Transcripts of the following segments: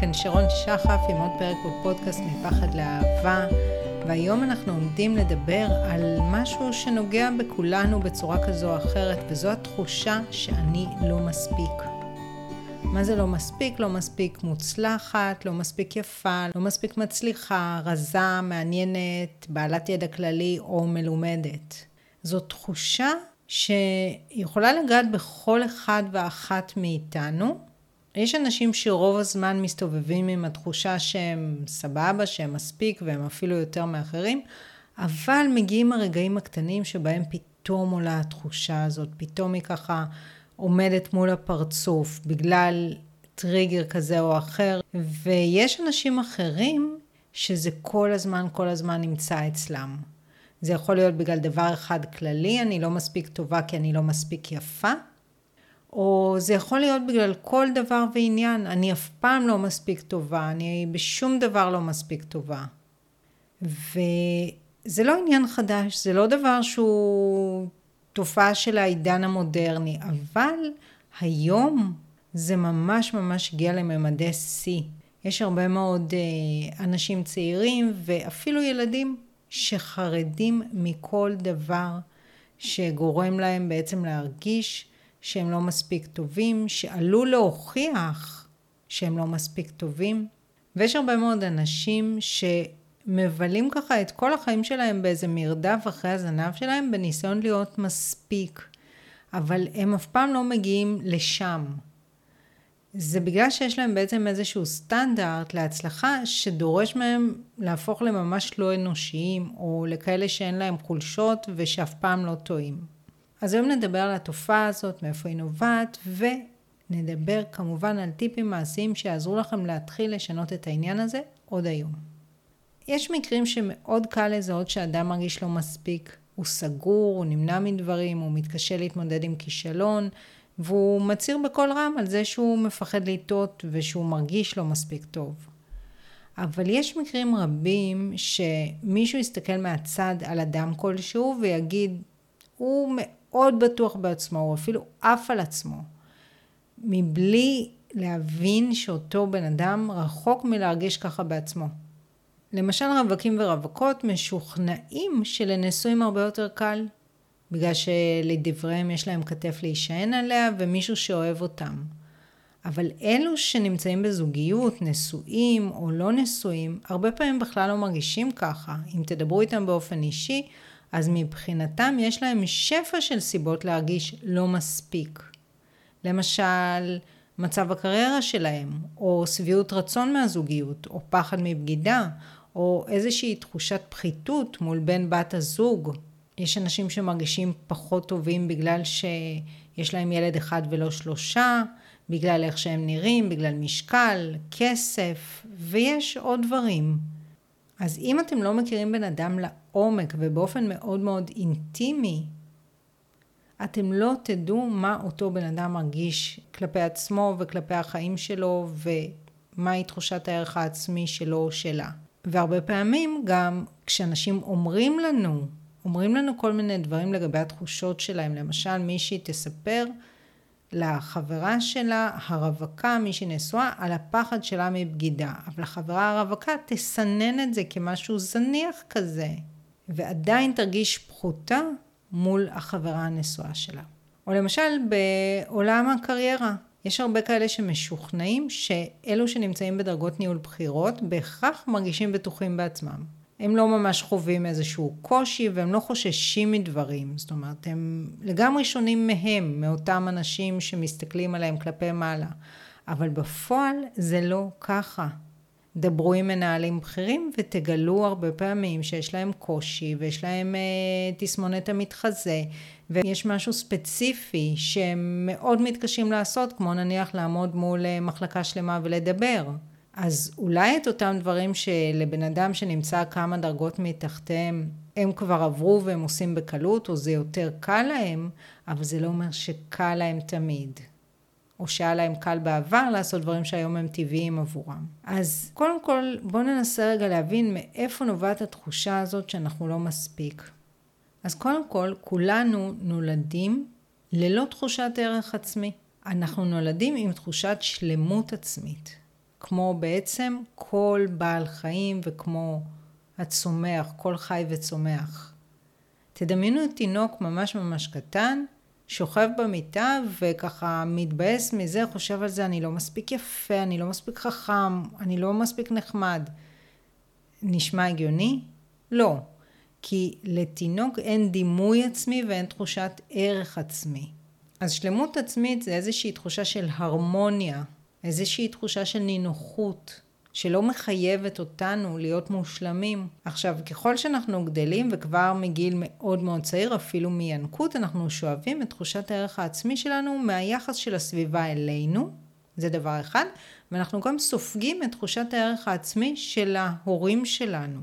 כאן שרון שחף עם עוד פרק בפודקאסט מפחד לאהבה, והיום אנחנו עומדים לדבר על משהו שנוגע בכולנו בצורה כזו או אחרת, וזו התחושה שאני לא מספיק. מה זה לא מספיק? לא מספיק מוצלחת, לא מספיק יפה, לא מספיק מצליחה, רזה, מעניינת, בעלת ידע כללי או מלומדת. זו תחושה שיכולה לגעת בכל אחד ואחת מאיתנו. יש אנשים שרוב הזמן מסתובבים עם התחושה שהם סבבה, שהם מספיק והם אפילו יותר מאחרים, אבל מגיעים הרגעים הקטנים שבהם פתאום עולה התחושה הזאת, פתאום היא ככה עומדת מול הפרצוף בגלל טריגר כזה או אחר, ויש אנשים אחרים שזה כל הזמן, כל הזמן נמצא אצלם. זה יכול להיות בגלל דבר אחד כללי, אני לא מספיק טובה כי אני לא מספיק יפה, או זה יכול להיות בגלל כל דבר ועניין, אני אף פעם לא מספיק טובה, אני בשום דבר לא מספיק טובה. וזה לא עניין חדש, זה לא דבר שהוא תופעה של העידן המודרני, אבל היום זה ממש ממש הגיע לממדי שיא. יש הרבה מאוד אה, אנשים צעירים ואפילו ילדים שחרדים מכל דבר שגורם להם בעצם להרגיש שהם לא מספיק טובים, שעלול להוכיח שהם לא מספיק טובים. ויש הרבה מאוד אנשים שמבלים ככה את כל החיים שלהם באיזה מרדף אחרי הזנב שלהם בניסיון להיות מספיק. אבל הם אף פעם לא מגיעים לשם. זה בגלל שיש להם בעצם איזשהו סטנדרט להצלחה שדורש מהם להפוך לממש לא אנושיים, או לכאלה שאין להם חולשות ושאף פעם לא טועים. אז היום נדבר על התופעה הזאת, מאיפה היא נובעת, ונדבר כמובן על טיפים מעשיים שיעזרו לכם להתחיל לשנות את העניין הזה עוד היום. יש מקרים שמאוד קל לזהות שאדם מרגיש לא מספיק, הוא סגור, הוא נמנע מדברים, הוא מתקשה להתמודד עם כישלון, והוא מצהיר בקול רם על זה שהוא מפחד לטעות ושהוא מרגיש לא מספיק טוב. אבל יש מקרים רבים שמישהו יסתכל מהצד על אדם כלשהו ויגיד, הוא מאוד בטוח בעצמו, הוא אפילו עף על עצמו, מבלי להבין שאותו בן אדם רחוק מלהרגיש ככה בעצמו. למשל רווקים ורווקות משוכנעים שלנשואים הרבה יותר קל, בגלל שלדבריהם יש להם כתף להישען עליה ומישהו שאוהב אותם. אבל אלו שנמצאים בזוגיות, נשואים או לא נשואים, הרבה פעמים בכלל לא מרגישים ככה. אם תדברו איתם באופן אישי, אז מבחינתם יש להם שפע של סיבות להרגיש לא מספיק. למשל, מצב הקריירה שלהם, או שביעות רצון מהזוגיות, או פחד מבגידה, או איזושהי תחושת פחיתות מול בן בת הזוג, יש אנשים שמרגישים פחות טובים בגלל שיש להם ילד אחד ולא שלושה, בגלל איך שהם נראים, בגלל משקל, כסף, ויש עוד דברים. אז אם אתם לא מכירים בן אדם לעומק ובאופן מאוד מאוד אינטימי, אתם לא תדעו מה אותו בן אדם מרגיש כלפי עצמו וכלפי החיים שלו ומהי תחושת הערך העצמי שלו או שלה. והרבה פעמים גם כשאנשים אומרים לנו אומרים לנו כל מיני דברים לגבי התחושות שלהם. למשל, מישהי תספר לחברה שלה, הרווקה, מישהי נשואה, על הפחד שלה מבגידה. אבל החברה הרווקה תסנן את זה כמשהו זניח כזה, ועדיין תרגיש פחותה מול החברה הנשואה שלה. או למשל בעולם הקריירה, יש הרבה כאלה שמשוכנעים שאלו שנמצאים בדרגות ניהול בחירות בהכרח מרגישים בטוחים בעצמם. הם לא ממש חווים איזשהו קושי והם לא חוששים מדברים. זאת אומרת, הם לגמרי שונים מהם, מאותם אנשים שמסתכלים עליהם כלפי מעלה. אבל בפועל זה לא ככה. דברו עם מנהלים בכירים ותגלו הרבה פעמים שיש להם קושי ויש להם אה, תסמונת המתחזה ויש משהו ספציפי שהם מאוד מתקשים לעשות, כמו נניח לעמוד מול אה, מחלקה שלמה ולדבר. אז אולי את אותם דברים שלבן אדם שנמצא כמה דרגות מתחתיהם, הם כבר עברו והם עושים בקלות, או זה יותר קל להם, אבל זה לא אומר שקל להם תמיד. או שהיה להם קל בעבר לעשות דברים שהיום הם טבעיים עבורם. אז קודם כל בואו ננסה רגע להבין מאיפה נובעת התחושה הזאת שאנחנו לא מספיק. אז קודם כל, כולנו נולדים ללא תחושת ערך עצמי. אנחנו נולדים עם תחושת שלמות עצמית. כמו בעצם כל בעל חיים וכמו הצומח, כל חי וצומח. תדמיינו תינוק ממש ממש קטן, שוכב במיטה וככה מתבאס מזה, חושב על זה, אני לא מספיק יפה, אני לא מספיק חכם, אני לא מספיק נחמד. נשמע הגיוני? לא. כי לתינוק אין דימוי עצמי ואין תחושת ערך עצמי. אז שלמות עצמית זה איזושהי תחושה של הרמוניה, איזושהי תחושה של נינוחות, שלא מחייבת אותנו להיות מושלמים. עכשיו, ככל שאנחנו גדלים וכבר מגיל מאוד מאוד צעיר, אפילו מינקות, אנחנו שואבים את תחושת הערך העצמי שלנו מהיחס של הסביבה אלינו, זה דבר אחד, ואנחנו גם סופגים את תחושת הערך העצמי של ההורים שלנו.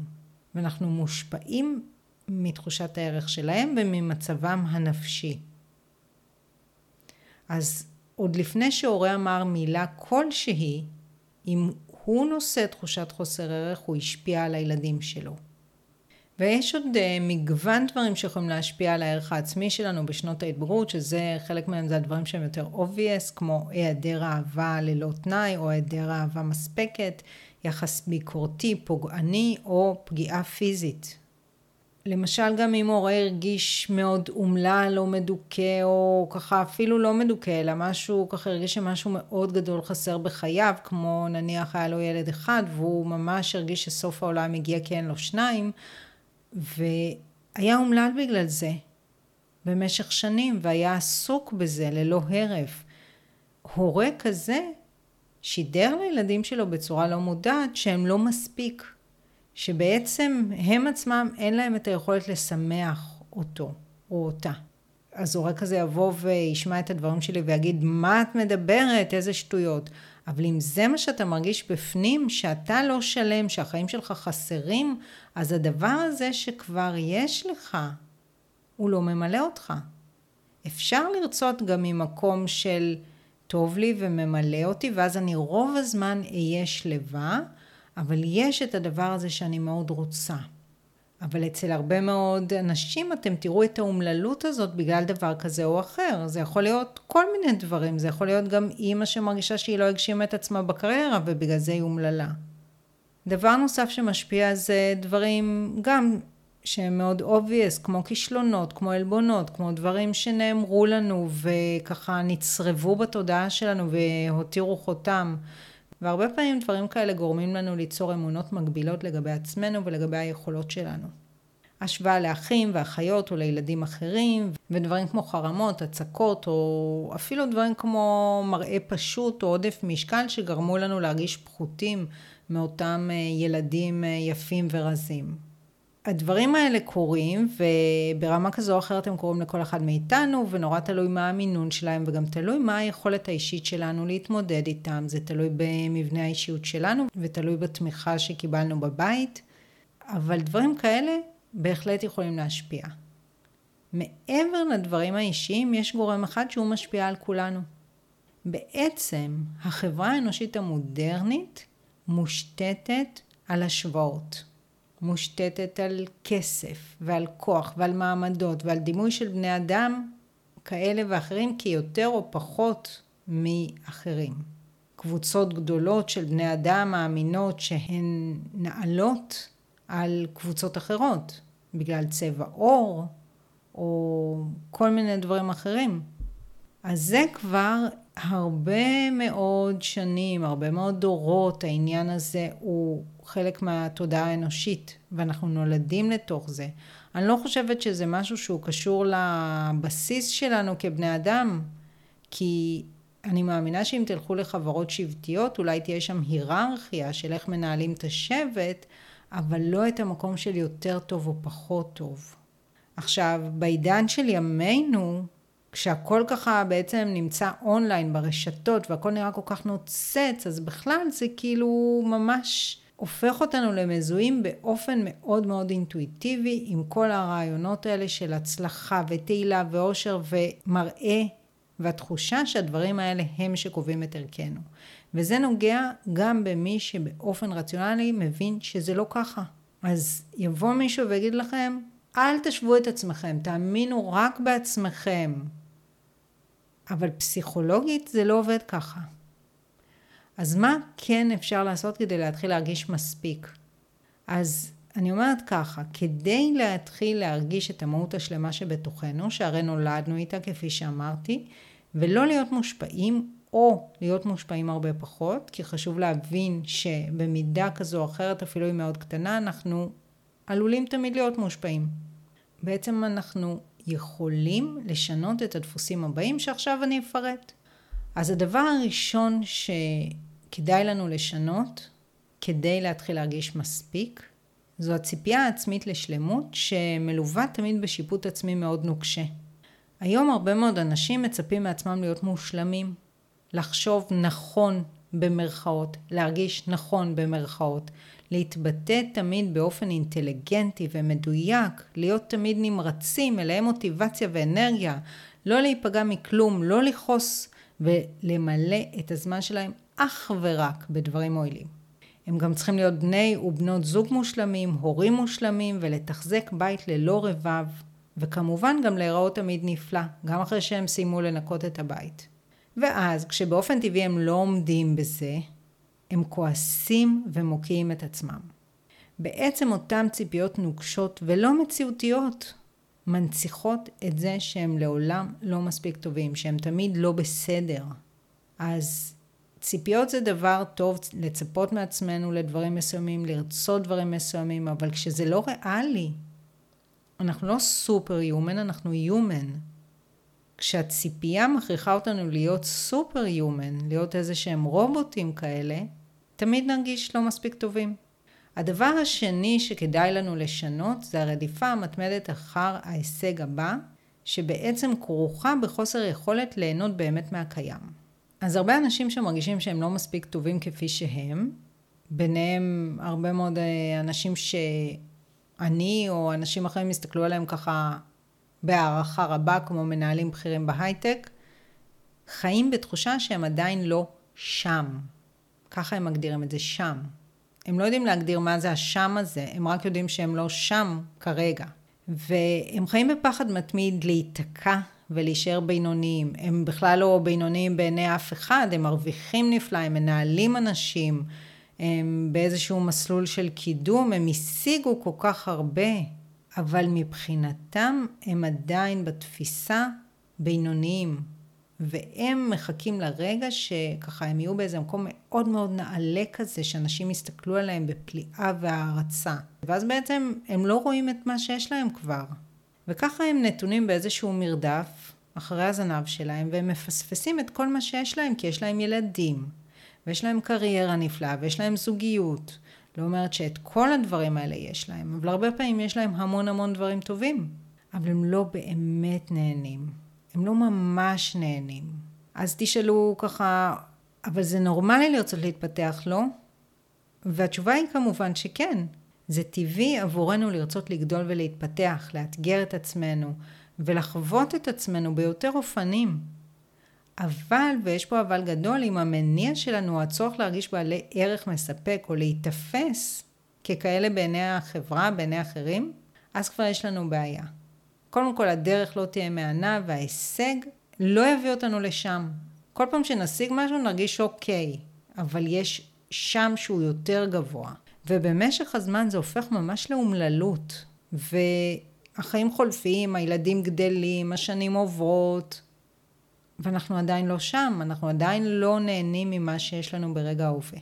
ואנחנו מושפעים מתחושת הערך שלהם וממצבם הנפשי. אז עוד לפני שהורה אמר מילה כלשהי, אם הוא נושא תחושת חוסר ערך, הוא השפיע על הילדים שלו. ויש עוד uh, מגוון דברים שיכולים להשפיע על הערך העצמי שלנו בשנות ההתבגרות, שזה חלק מהם זה הדברים שהם יותר obvious, כמו היעדר אהבה ללא תנאי, או היעדר אהבה מספקת, יחס ביקורתי, פוגעני, או פגיעה פיזית. למשל גם אם הורה הרגיש מאוד אומלל או מדוכא או ככה אפילו לא מדוכא אלא משהו ככה הרגיש שמשהו מאוד גדול חסר בחייו כמו נניח היה לו ילד אחד והוא ממש הרגיש שסוף העולם הגיע כי אין לו שניים והיה אומלל בגלל זה במשך שנים והיה עסוק בזה ללא הרף. הורה כזה שידר לילדים שלו בצורה לא מודעת שהם לא מספיק שבעצם הם עצמם אין להם את היכולת לשמח אותו או אותה. אז הורה כזה יבוא וישמע את הדברים שלי ויגיד, מה את מדברת? איזה שטויות. אבל אם זה מה שאתה מרגיש בפנים, שאתה לא שלם, שהחיים שלך חסרים, אז הדבר הזה שכבר יש לך, הוא לא ממלא אותך. אפשר לרצות גם ממקום של טוב לי וממלא אותי, ואז אני רוב הזמן אהיה שלווה, אבל יש את הדבר הזה שאני מאוד רוצה. אבל אצל הרבה מאוד אנשים אתם תראו את האומללות הזאת בגלל דבר כזה או אחר. זה יכול להיות כל מיני דברים, זה יכול להיות גם אימא שמרגישה שהיא לא הגשימה את עצמה בקריירה ובגלל זה היא אומללה. דבר נוסף שמשפיע זה דברים גם שהם מאוד obvious, כמו כישלונות, כמו עלבונות, כמו דברים שנאמרו לנו וככה נצרבו בתודעה שלנו והותירו חותם. והרבה פעמים דברים כאלה גורמים לנו ליצור אמונות מגבילות לגבי עצמנו ולגבי היכולות שלנו. השוואה לאחים ואחיות או לילדים אחרים, ודברים כמו חרמות, הצקות, או אפילו דברים כמו מראה פשוט או עודף משקל שגרמו לנו להרגיש פחותים מאותם אה, ילדים אה, יפים ורזים. הדברים האלה קורים, וברמה כזו או אחרת הם קורים לכל אחד מאיתנו, ונורא תלוי מה המינון שלהם, וגם תלוי מה היכולת האישית שלנו להתמודד איתם. זה תלוי במבנה האישיות שלנו, ותלוי בתמיכה שקיבלנו בבית, אבל דברים כאלה בהחלט יכולים להשפיע. מעבר לדברים האישיים, יש גורם אחד שהוא משפיע על כולנו. בעצם, החברה האנושית המודרנית מושתתת על השוואות. מושתתת על כסף ועל כוח ועל מעמדות ועל דימוי של בני אדם כאלה ואחרים כיותר או פחות מאחרים. קבוצות גדולות של בני אדם מאמינות שהן נעלות על קבוצות אחרות בגלל צבע עור או כל מיני דברים אחרים. אז זה כבר הרבה מאוד שנים, הרבה מאוד דורות, העניין הזה הוא חלק מהתודעה האנושית, ואנחנו נולדים לתוך זה. אני לא חושבת שזה משהו שהוא קשור לבסיס שלנו כבני אדם, כי אני מאמינה שאם תלכו לחברות שבטיות, אולי תהיה שם היררכיה של איך מנהלים את השבט, אבל לא את המקום של יותר טוב או פחות טוב. עכשיו, בעידן של ימינו, כשהכל ככה בעצם נמצא אונליין ברשתות והכל נראה כל כך נוצץ, אז בכלל זה כאילו ממש הופך אותנו למזוהים באופן מאוד מאוד אינטואיטיבי עם כל הרעיונות האלה של הצלחה ותהילה ואושר ומראה והתחושה שהדברים האלה הם שקובעים את ערכנו. וזה נוגע גם במי שבאופן רציונלי מבין שזה לא ככה. אז יבוא מישהו ויגיד לכם, אל תשוו את עצמכם, תאמינו רק בעצמכם. אבל פסיכולוגית זה לא עובד ככה. אז מה כן אפשר לעשות כדי להתחיל להרגיש מספיק? אז אני אומרת ככה, כדי להתחיל להרגיש את המהות השלמה שבתוכנו, שהרי נולדנו איתה כפי שאמרתי, ולא להיות מושפעים או להיות מושפעים הרבה פחות, כי חשוב להבין שבמידה כזו או אחרת, אפילו היא מאוד קטנה, אנחנו עלולים תמיד להיות מושפעים. בעצם אנחנו יכולים לשנות את הדפוסים הבאים שעכשיו אני אפרט. אז הדבר הראשון שכדאי לנו לשנות כדי להתחיל להרגיש מספיק, זו הציפייה העצמית לשלמות שמלווה תמיד בשיפוט עצמי מאוד נוקשה. היום הרבה מאוד אנשים מצפים מעצמם להיות מושלמים, לחשוב נכון במרכאות, להרגיש נכון במרכאות, להתבטא תמיד באופן אינטליגנטי ומדויק, להיות תמיד נמרצים, מלאי מוטיבציה ואנרגיה, לא להיפגע מכלום, לא לכעוס ולמלא את הזמן שלהם אך ורק בדברים מועילים. הם גם צריכים להיות בני ובנות זוג מושלמים, הורים מושלמים ולתחזק בית ללא רבב, וכמובן גם להיראות תמיד נפלא, גם אחרי שהם סיימו לנקות את הבית. ואז כשבאופן טבעי הם לא עומדים בזה, הם כועסים ומוקיעים את עצמם. בעצם אותן ציפיות נוקשות ולא מציאותיות מנציחות את זה שהם לעולם לא מספיק טובים, שהם תמיד לא בסדר. אז ציפיות זה דבר טוב לצפות מעצמנו לדברים מסוימים, לרצות דברים מסוימים, אבל כשזה לא ריאלי, אנחנו לא סופר יומן, אנחנו יומן. כשהציפייה מכריחה אותנו להיות סופר יומן, להיות איזה שהם רובוטים כאלה, תמיד נרגיש לא מספיק טובים. הדבר השני שכדאי לנו לשנות זה הרדיפה המתמדת אחר ההישג הבא, שבעצם כרוכה בחוסר יכולת ליהנות באמת מהקיים. אז הרבה אנשים שמרגישים שהם לא מספיק טובים כפי שהם, ביניהם הרבה מאוד אה, אנשים שאני או אנשים אחרים הסתכלו עליהם ככה בהערכה רבה, כמו מנהלים בכירים בהייטק, חיים בתחושה שהם עדיין לא שם. ככה הם מגדירים את זה שם. הם לא יודעים להגדיר מה זה השם הזה, הם רק יודעים שהם לא שם כרגע. והם חיים בפחד מתמיד להיתקע ולהישאר בינוניים. הם בכלל לא בינוניים בעיני אף אחד, הם מרוויחים נפלא, הם מנהלים אנשים, הם באיזשהו מסלול של קידום, הם השיגו כל כך הרבה, אבל מבחינתם הם עדיין בתפיסה בינוניים. והם מחכים לרגע שככה הם יהיו באיזה מקום מאוד מאוד נעלה כזה, שאנשים יסתכלו עליהם בפליאה והערצה. ואז בעצם הם לא רואים את מה שיש להם כבר. וככה הם נתונים באיזשהו מרדף אחרי הזנב שלהם, והם מפספסים את כל מה שיש להם, כי יש להם ילדים, ויש להם קריירה נפלאה, ויש להם זוגיות. לא אומרת שאת כל הדברים האלה יש להם, אבל הרבה פעמים יש להם המון המון דברים טובים, אבל הם לא באמת נהנים. הם לא ממש נהנים. אז תשאלו ככה, אבל זה נורמלי לרצות להתפתח, לא? והתשובה היא כמובן שכן. זה טבעי עבורנו לרצות לגדול ולהתפתח, לאתגר את עצמנו ולחוות את עצמנו ביותר אופנים. אבל, ויש פה אבל גדול, אם המניע שלנו הוא הצורך להרגיש בעלי ערך מספק או להיתפס ככאלה בעיני החברה, בעיני אחרים, אז כבר יש לנו בעיה. קודם כל הדרך לא תהיה מהנה וההישג לא יביא אותנו לשם. כל פעם שנשיג משהו נרגיש אוקיי, אבל יש שם שהוא יותר גבוה. ובמשך הזמן זה הופך ממש לאומללות. והחיים חולפים, הילדים גדלים, השנים עוברות, ואנחנו עדיין לא שם, אנחנו עדיין לא נהנים ממה שיש לנו ברגע ההווה.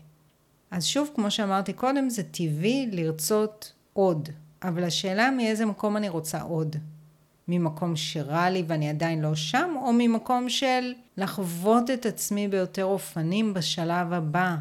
אז שוב, כמו שאמרתי קודם, זה טבעי לרצות עוד, אבל השאלה מאיזה מקום אני רוצה עוד. ממקום שרע לי ואני עדיין לא שם, או ממקום של לחוות את עצמי ביותר אופנים בשלב הבא,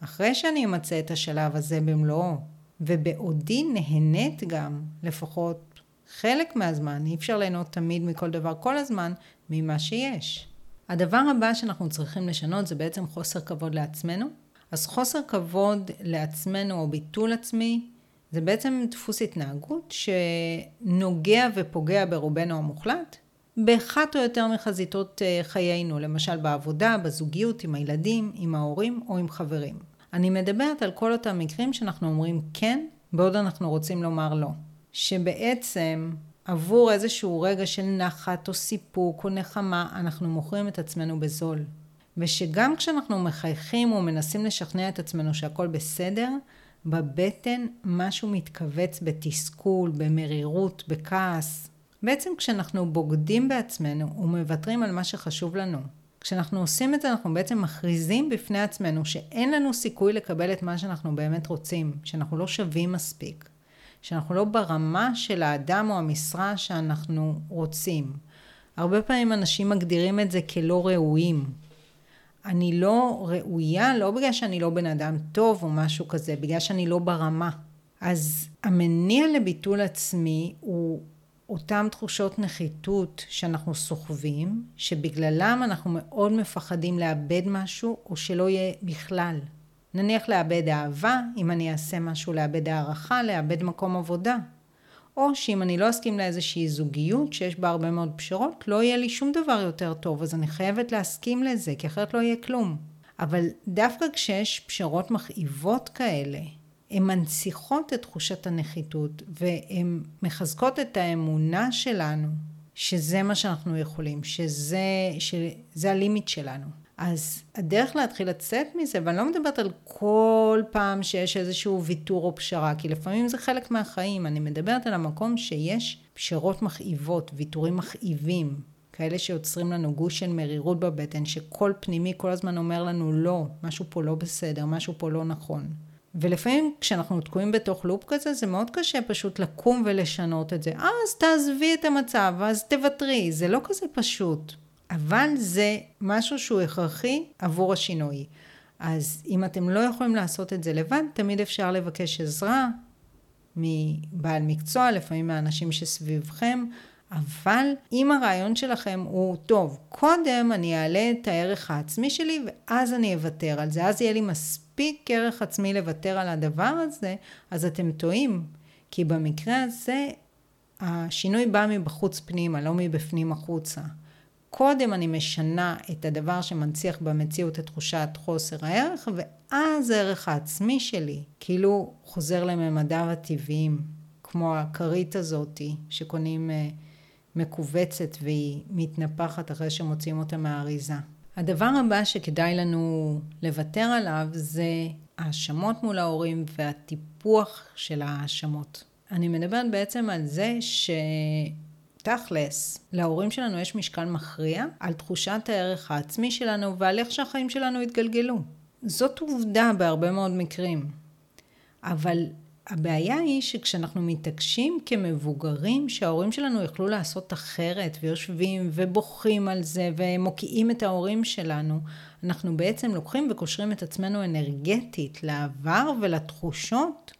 אחרי שאני אמצא את השלב הזה במלואו, ובעודי נהנית גם, לפחות חלק מהזמן, אי אפשר ליהנות תמיד מכל דבר כל הזמן, ממה שיש. הדבר הבא שאנחנו צריכים לשנות זה בעצם חוסר כבוד לעצמנו. אז חוסר כבוד לעצמנו או ביטול עצמי זה בעצם דפוס התנהגות שנוגע ופוגע ברובנו המוחלט באחת או יותר מחזיתות אה, חיינו, למשל בעבודה, בזוגיות, עם הילדים, עם ההורים או עם חברים. אני מדברת על כל אותם מקרים שאנחנו אומרים כן, בעוד אנחנו רוצים לומר לא. שבעצם עבור איזשהו רגע של נחת או סיפוק או נחמה, אנחנו מוכרים את עצמנו בזול. ושגם כשאנחנו מחייכים ומנסים לשכנע את עצמנו שהכל בסדר, בבטן משהו מתכווץ בתסכול, במרירות, בכעס. בעצם כשאנחנו בוגדים בעצמנו ומוותרים על מה שחשוב לנו, כשאנחנו עושים את זה אנחנו בעצם מכריזים בפני עצמנו שאין לנו סיכוי לקבל את מה שאנחנו באמת רוצים, שאנחנו לא שווים מספיק, שאנחנו לא ברמה של האדם או המשרה שאנחנו רוצים. הרבה פעמים אנשים מגדירים את זה כלא ראויים. אני לא ראויה לא בגלל שאני לא בן אדם טוב או משהו כזה, בגלל שאני לא ברמה. אז המניע לביטול עצמי הוא אותם תחושות נחיתות שאנחנו סוחבים, שבגללם אנחנו מאוד מפחדים לאבד משהו או שלא יהיה בכלל. נניח לאבד אהבה, אם אני אעשה משהו לאבד הערכה, לאבד מקום עבודה. או שאם אני לא אסכים לאיזושהי זוגיות שיש בה הרבה מאוד פשרות, לא יהיה לי שום דבר יותר טוב, אז אני חייבת להסכים לזה, כי אחרת לא יהיה כלום. אבל דווקא כשיש פשרות מכאיבות כאלה, הן מנציחות את תחושת הנחיתות והן מחזקות את האמונה שלנו שזה מה שאנחנו יכולים, שזה, שזה הלימיט שלנו. אז הדרך להתחיל לצאת מזה, ואני לא מדברת על כל פעם שיש איזשהו ויתור או פשרה, כי לפעמים זה חלק מהחיים, אני מדברת על המקום שיש פשרות מכאיבות, ויתורים מכאיבים, כאלה שיוצרים לנו גוש של מרירות בבטן, שקול פנימי כל הזמן אומר לנו לא, משהו פה לא בסדר, משהו פה לא נכון. ולפעמים כשאנחנו תקועים בתוך לופ כזה, זה מאוד קשה פשוט לקום ולשנות את זה. אז תעזבי את המצב, אז תוותרי, זה לא כזה פשוט. אבל זה משהו שהוא הכרחי עבור השינוי. אז אם אתם לא יכולים לעשות את זה לבד, תמיד אפשר לבקש עזרה מבעל מקצוע, לפעמים מהאנשים שסביבכם, אבל אם הרעיון שלכם הוא, טוב, קודם אני אעלה את הערך העצמי שלי ואז אני אוותר על זה, אז יהיה לי מספיק ערך עצמי לוותר על הדבר הזה, אז אתם טועים. כי במקרה הזה השינוי בא מבחוץ פנימה, לא מבפנים החוצה. קודם אני משנה את הדבר שמנציח במציאות את תחושת חוסר הערך, ואז הערך העצמי שלי כאילו חוזר לממדיו הטבעיים, כמו הכרית הזאתי שקונים אה, מכווצת והיא מתנפחת אחרי שמוציאים אותה מהאריזה. הדבר הבא שכדאי לנו לוותר עליו זה האשמות מול ההורים והטיפוח של האשמות. אני מדברת בעצם על זה שתכלס, להורים שלנו יש משקל מכריע על תחושת הערך העצמי שלנו ועל איך שהחיים שלנו התגלגלו. זאת עובדה בהרבה מאוד מקרים. אבל הבעיה היא שכשאנחנו מתעקשים כמבוגרים שההורים שלנו יכלו לעשות אחרת ויושבים ובוכים על זה ומוקיעים את ההורים שלנו, אנחנו בעצם לוקחים וקושרים את עצמנו אנרגטית לעבר ולתחושות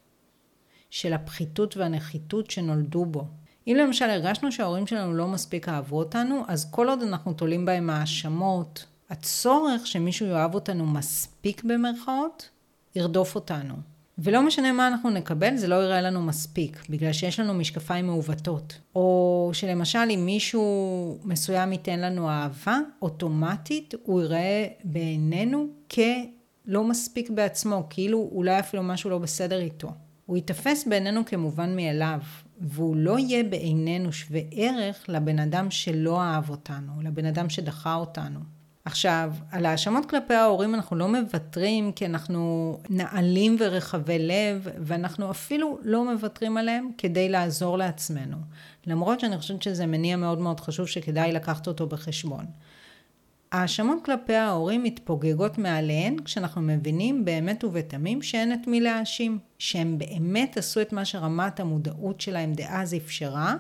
של הפחיתות והנחיתות שנולדו בו. אם למשל הרגשנו שההורים שלנו לא מספיק אהבו אותנו, אז כל עוד אנחנו תולים בהם האשמות, הצורך שמישהו יאהב אותנו מספיק במרכאות, ירדוף אותנו. ולא משנה מה אנחנו נקבל, זה לא יראה לנו מספיק, בגלל שיש לנו משקפיים מעוותות. או שלמשל אם מישהו מסוים ייתן לנו אהבה, אוטומטית הוא יראה בעינינו כלא מספיק בעצמו, כאילו אולי אפילו משהו לא בסדר איתו. הוא ייתפס בעינינו כמובן מאליו, והוא לא יהיה בעינינו שווה ערך לבן אדם שלא אהב אותנו, לבן אדם שדחה אותנו. עכשיו, על האשמות כלפי ההורים אנחנו לא מוותרים כי אנחנו נעלים ורחבי לב, ואנחנו אפילו לא מוותרים עליהם כדי לעזור לעצמנו. למרות שאני חושבת שזה מניע מאוד מאוד חשוב שכדאי לקחת אותו בחשבון. האשמות כלפי ההורים מתפוגגות מעליהן כשאנחנו מבינים באמת ובתמים שאין את מי להאשים, שהם באמת עשו את מה שרמת המודעות שלהם דאז אפשרה,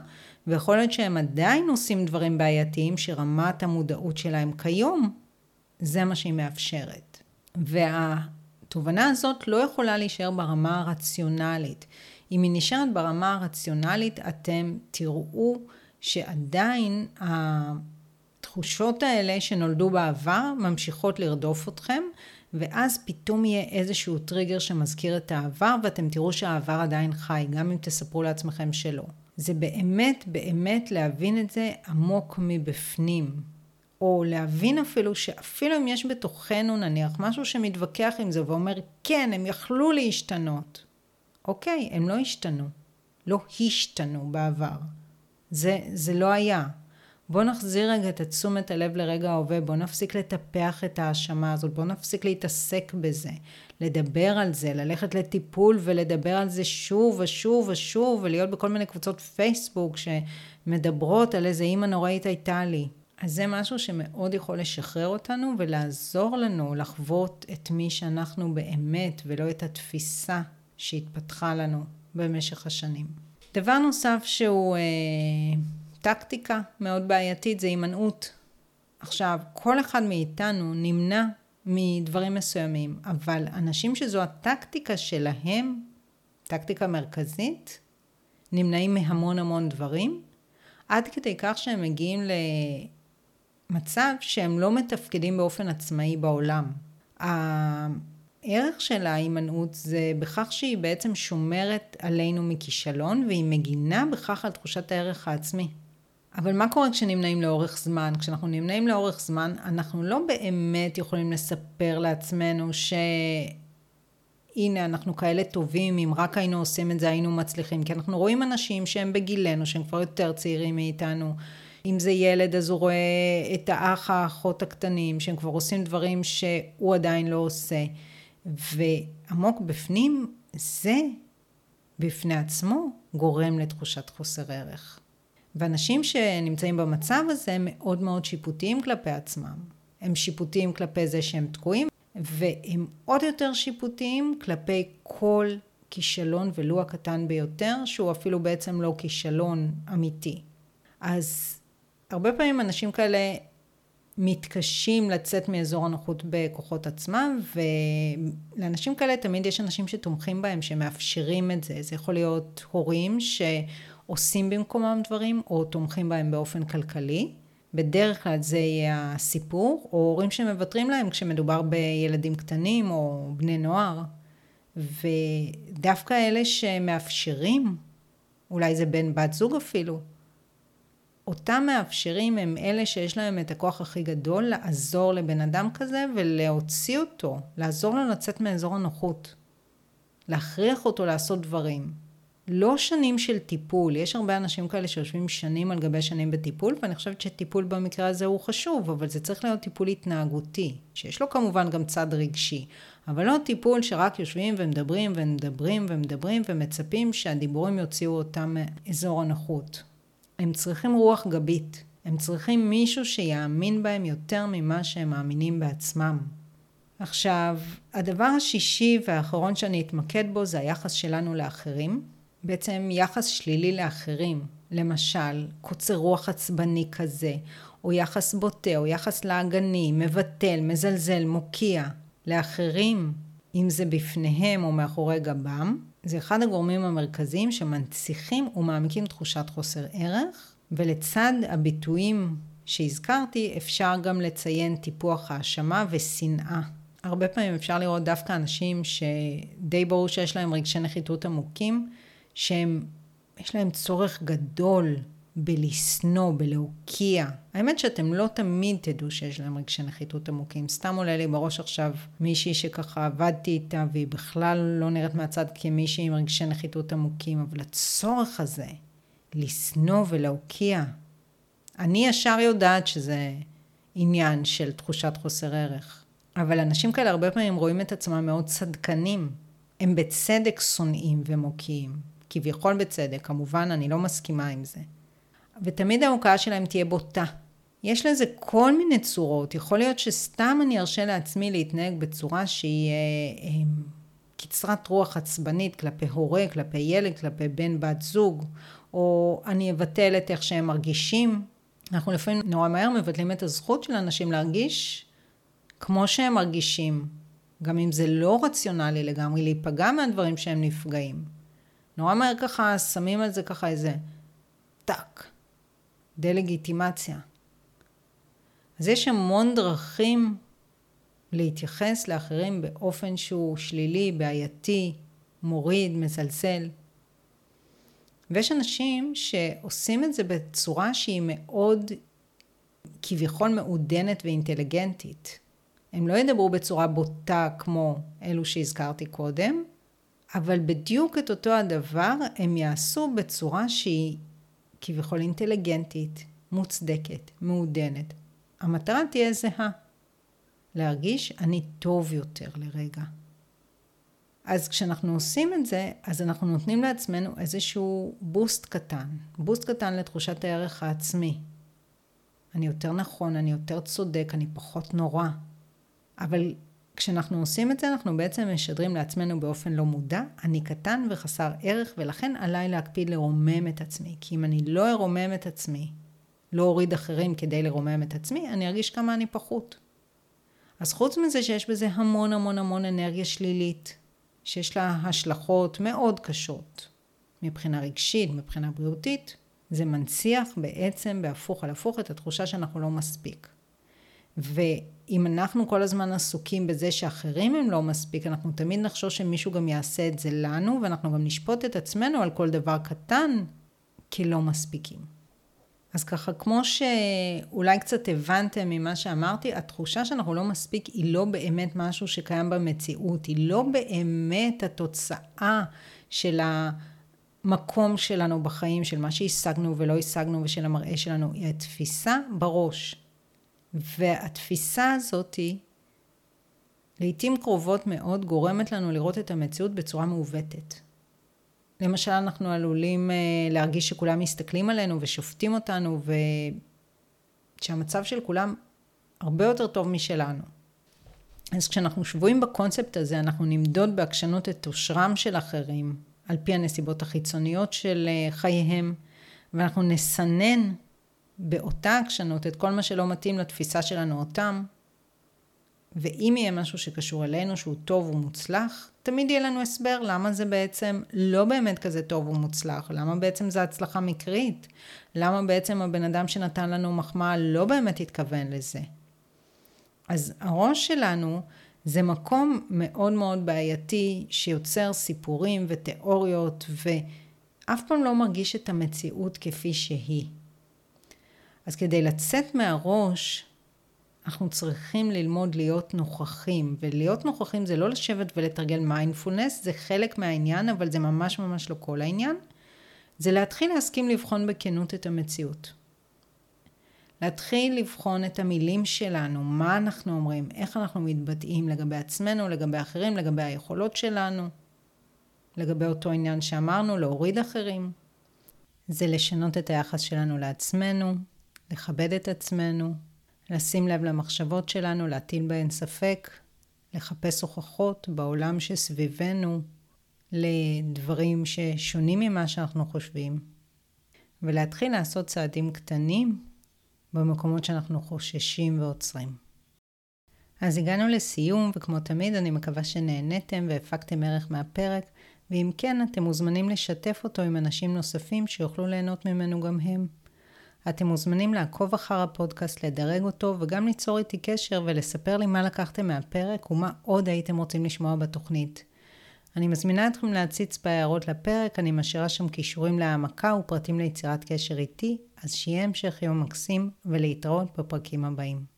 ויכול להיות שהם עדיין עושים דברים בעייתיים שרמת המודעות שלהם כיום, זה מה שהיא מאפשרת. והתובנה הזאת לא יכולה להישאר ברמה הרציונלית. אם היא נשארת ברמה הרציונלית, אתם תראו שעדיין התחושות האלה שנולדו בעבר ממשיכות לרדוף אתכם, ואז פתאום יהיה איזשהו טריגר שמזכיר את העבר, ואתם תראו שהעבר עדיין חי, גם אם תספרו לעצמכם שלא. זה באמת באמת להבין את זה עמוק מבפנים. או להבין אפילו שאפילו אם יש בתוכנו נניח משהו שמתווכח עם זה ואומר כן הם יכלו להשתנות. אוקיי, הם לא השתנו. לא השתנו בעבר. זה, זה לא היה. בואו נחזיר רגע את תשומת הלב לרגע ההווה, בואו נפסיק לטפח את ההאשמה הזאת, בואו נפסיק להתעסק בזה, לדבר על זה, ללכת לטיפול ולדבר על זה שוב ושוב ושוב, ולהיות בכל מיני קבוצות פייסבוק שמדברות על איזה אימא נוראית הייתה לי. אז זה משהו שמאוד יכול לשחרר אותנו ולעזור לנו לחוות את מי שאנחנו באמת, ולא את התפיסה שהתפתחה לנו במשך השנים. דבר נוסף שהוא אה, טקטיקה מאוד בעייתית זה הימנעות. עכשיו, כל אחד מאיתנו נמנע מדברים מסוימים, אבל אנשים שזו הטקטיקה שלהם, טקטיקה מרכזית, נמנעים מהמון המון דברים, עד כדי כך שהם מגיעים למצב שהם לא מתפקדים באופן עצמאי בעולם. הערך של ההימנעות זה בכך שהיא בעצם שומרת עלינו מכישלון והיא מגינה בכך על תחושת הערך העצמי. אבל מה קורה כשנמנעים לאורך זמן? כשאנחנו נמנעים לאורך זמן, אנחנו לא באמת יכולים לספר לעצמנו שהנה אנחנו כאלה טובים, אם רק היינו עושים את זה היינו מצליחים. כי אנחנו רואים אנשים שהם בגילנו, שהם כבר יותר צעירים מאיתנו. אם זה ילד אז הוא רואה את האח האחות הקטנים, שהם כבר עושים דברים שהוא עדיין לא עושה. ועמוק בפנים, זה בפני עצמו גורם לתחושת חוסר ערך. ואנשים שנמצאים במצב הזה הם מאוד מאוד שיפוטיים כלפי עצמם. הם שיפוטיים כלפי זה שהם תקועים, והם עוד יותר שיפוטיים כלפי כל כישלון ולו הקטן ביותר, שהוא אפילו בעצם לא כישלון אמיתי. אז הרבה פעמים אנשים כאלה מתקשים לצאת מאזור הנוחות בכוחות עצמם, ולאנשים כאלה תמיד יש אנשים שתומכים בהם, שמאפשרים את זה. זה יכול להיות הורים ש... עושים במקומם דברים או תומכים בהם באופן כלכלי. בדרך כלל זה יהיה הסיפור, או הורים שמוותרים להם כשמדובר בילדים קטנים או בני נוער. ודווקא אלה שמאפשרים, אולי זה בן בת זוג אפילו, אותם מאפשרים הם אלה שיש להם את הכוח הכי גדול לעזור לבן אדם כזה ולהוציא אותו, לעזור לו לצאת מאזור הנוחות, להכריח אותו לעשות דברים. לא שנים של טיפול, יש הרבה אנשים כאלה שיושבים שנים על גבי שנים בטיפול, ואני חושבת שטיפול במקרה הזה הוא חשוב, אבל זה צריך להיות טיפול התנהגותי, שיש לו כמובן גם צד רגשי, אבל לא טיפול שרק יושבים ומדברים ומדברים ומדברים ומצפים שהדיבורים יוציאו אותם מאזור הנוחות. הם צריכים רוח גבית, הם צריכים מישהו שיאמין בהם יותר ממה שהם מאמינים בעצמם. עכשיו, הדבר השישי והאחרון שאני אתמקד בו זה היחס שלנו לאחרים. בעצם יחס שלילי לאחרים, למשל קוצר רוח עצבני כזה, או יחס בוטה, או יחס לאגני, מבטל, מזלזל, מוקיע לאחרים, אם זה בפניהם או מאחורי גבם, זה אחד הגורמים המרכזיים שמנציחים ומעמיקים תחושת חוסר ערך, ולצד הביטויים שהזכרתי, אפשר גם לציין טיפוח האשמה ושנאה. הרבה פעמים אפשר לראות דווקא אנשים שדי ברור שיש להם רגשי נחיתות עמוקים, שהם, יש להם צורך גדול בלשנוא, בלהוקיע. האמת שאתם לא תמיד תדעו שיש להם רגשי נחיתות עמוקים. סתם עולה לי בראש עכשיו מישהי שככה עבדתי איתה והיא בכלל לא נראית מהצד כמישהי עם רגשי נחיתות עמוקים, אבל הצורך הזה לשנוא ולהוקיע, אני ישר יודעת שזה עניין של תחושת חוסר ערך. אבל אנשים כאלה הרבה פעמים רואים את עצמם מאוד צדקנים. הם בצדק שונאים ומוקיעים. כביכול בצדק, כמובן אני לא מסכימה עם זה. ותמיד ההוקעה שלהם תהיה בוטה. יש לזה כל מיני צורות, יכול להיות שסתם אני ארשה לעצמי להתנהג בצורה שהיא אה, אה, קצרת רוח עצבנית כלפי הורה, כלפי ילד, כלפי בן בת זוג, או אני אבטל את איך שהם מרגישים. אנחנו לפעמים נורא מהר מבטלים את הזכות של אנשים להרגיש כמו שהם מרגישים, גם אם זה לא רציונלי לגמרי להיפגע מהדברים שהם נפגעים. נורא מהר ככה שמים על זה ככה איזה טאק, דה-לגיטימציה. אז יש המון דרכים להתייחס לאחרים באופן שהוא שלילי, בעייתי, מוריד, מזלזל. ויש אנשים שעושים את זה בצורה שהיא מאוד כביכול מעודנת ואינטליגנטית. הם לא ידברו בצורה בוטה כמו אלו שהזכרתי קודם, אבל בדיוק את אותו הדבר הם יעשו בצורה שהיא כביכול אינטליגנטית, מוצדקת, מעודנת. המטרה תהיה זהה. להרגיש אני טוב יותר לרגע. אז כשאנחנו עושים את זה, אז אנחנו נותנים לעצמנו איזשהו בוסט קטן. בוסט קטן לתחושת הערך העצמי. אני יותר נכון, אני יותר צודק, אני פחות נורא. אבל כשאנחנו עושים את זה, אנחנו בעצם משדרים לעצמנו באופן לא מודע, אני קטן וחסר ערך, ולכן עליי להקפיד לרומם את עצמי. כי אם אני לא ארומם את עצמי, לא אוריד אחרים כדי לרומם את עצמי, אני ארגיש כמה אני פחות. אז חוץ מזה שיש בזה המון המון המון אנרגיה שלילית, שיש לה השלכות מאוד קשות מבחינה רגשית, מבחינה בריאותית, זה מנציח בעצם בהפוך על הפוך את התחושה שאנחנו לא מספיק. ואם אנחנו כל הזמן עסוקים בזה שאחרים הם לא מספיק, אנחנו תמיד נחשוב שמישהו גם יעשה את זה לנו, ואנחנו גם נשפוט את עצמנו על כל דבר קטן כלא מספיקים. אז ככה, כמו שאולי קצת הבנתם ממה שאמרתי, התחושה שאנחנו לא מספיק היא לא באמת משהו שקיים במציאות, היא לא באמת התוצאה של המקום שלנו בחיים, של מה שהשגנו ולא השגנו ושל המראה שלנו, היא התפיסה בראש. והתפיסה הזאתי, לעתים קרובות מאוד גורמת לנו לראות את המציאות בצורה מעוותת. למשל, אנחנו עלולים אה, להרגיש שכולם מסתכלים עלינו ושופטים אותנו, ושהמצב של כולם הרבה יותר טוב משלנו. אז כשאנחנו שבויים בקונספט הזה, אנחנו נמדוד בעקשנות את עושרם של אחרים, על פי הנסיבות החיצוניות של אה, חייהם, ואנחנו נסנן באותה עקשנות את כל מה שלא מתאים לתפיסה שלנו אותם, ואם יהיה משהו שקשור אלינו שהוא טוב ומוצלח, תמיד יהיה לנו הסבר למה זה בעצם לא באמת כזה טוב ומוצלח, למה בעצם זה הצלחה מקרית, למה בעצם הבן אדם שנתן לנו מחמאה לא באמת התכוון לזה. אז הראש שלנו זה מקום מאוד מאוד בעייתי שיוצר סיפורים ותיאוריות ואף פעם לא מרגיש את המציאות כפי שהיא. אז כדי לצאת מהראש אנחנו צריכים ללמוד להיות נוכחים, ולהיות נוכחים זה לא לשבת ולתרגל מיינדפולנס, זה חלק מהעניין, אבל זה ממש ממש לא כל העניין. זה להתחיל להסכים לבחון בכנות את המציאות. להתחיל לבחון את המילים שלנו, מה אנחנו אומרים, איך אנחנו מתבטאים לגבי עצמנו, לגבי אחרים, לגבי היכולות שלנו, לגבי אותו עניין שאמרנו, להוריד אחרים. זה לשנות את היחס שלנו לעצמנו, לכבד את עצמנו, לשים לב למחשבות שלנו, להטיל בהן ספק, לחפש הוכחות בעולם שסביבנו לדברים ששונים ממה שאנחנו חושבים, ולהתחיל לעשות צעדים קטנים במקומות שאנחנו חוששים ועוצרים. אז הגענו לסיום, וכמו תמיד אני מקווה שנהניתם והפקתם ערך מהפרק, ואם כן, אתם מוזמנים לשתף אותו עם אנשים נוספים שיוכלו ליהנות ממנו גם הם. אתם מוזמנים לעקוב אחר הפודקאסט, לדרג אותו וגם ליצור איתי קשר ולספר לי מה לקחתם מהפרק ומה עוד הייתם רוצים לשמוע בתוכנית. אני מזמינה אתכם להציץ בהערות לפרק, אני משאירה שם קישורים להעמקה ופרטים ליצירת קשר איתי, אז שיהיה המשך יום מקסים ולהתראות בפרקים הבאים.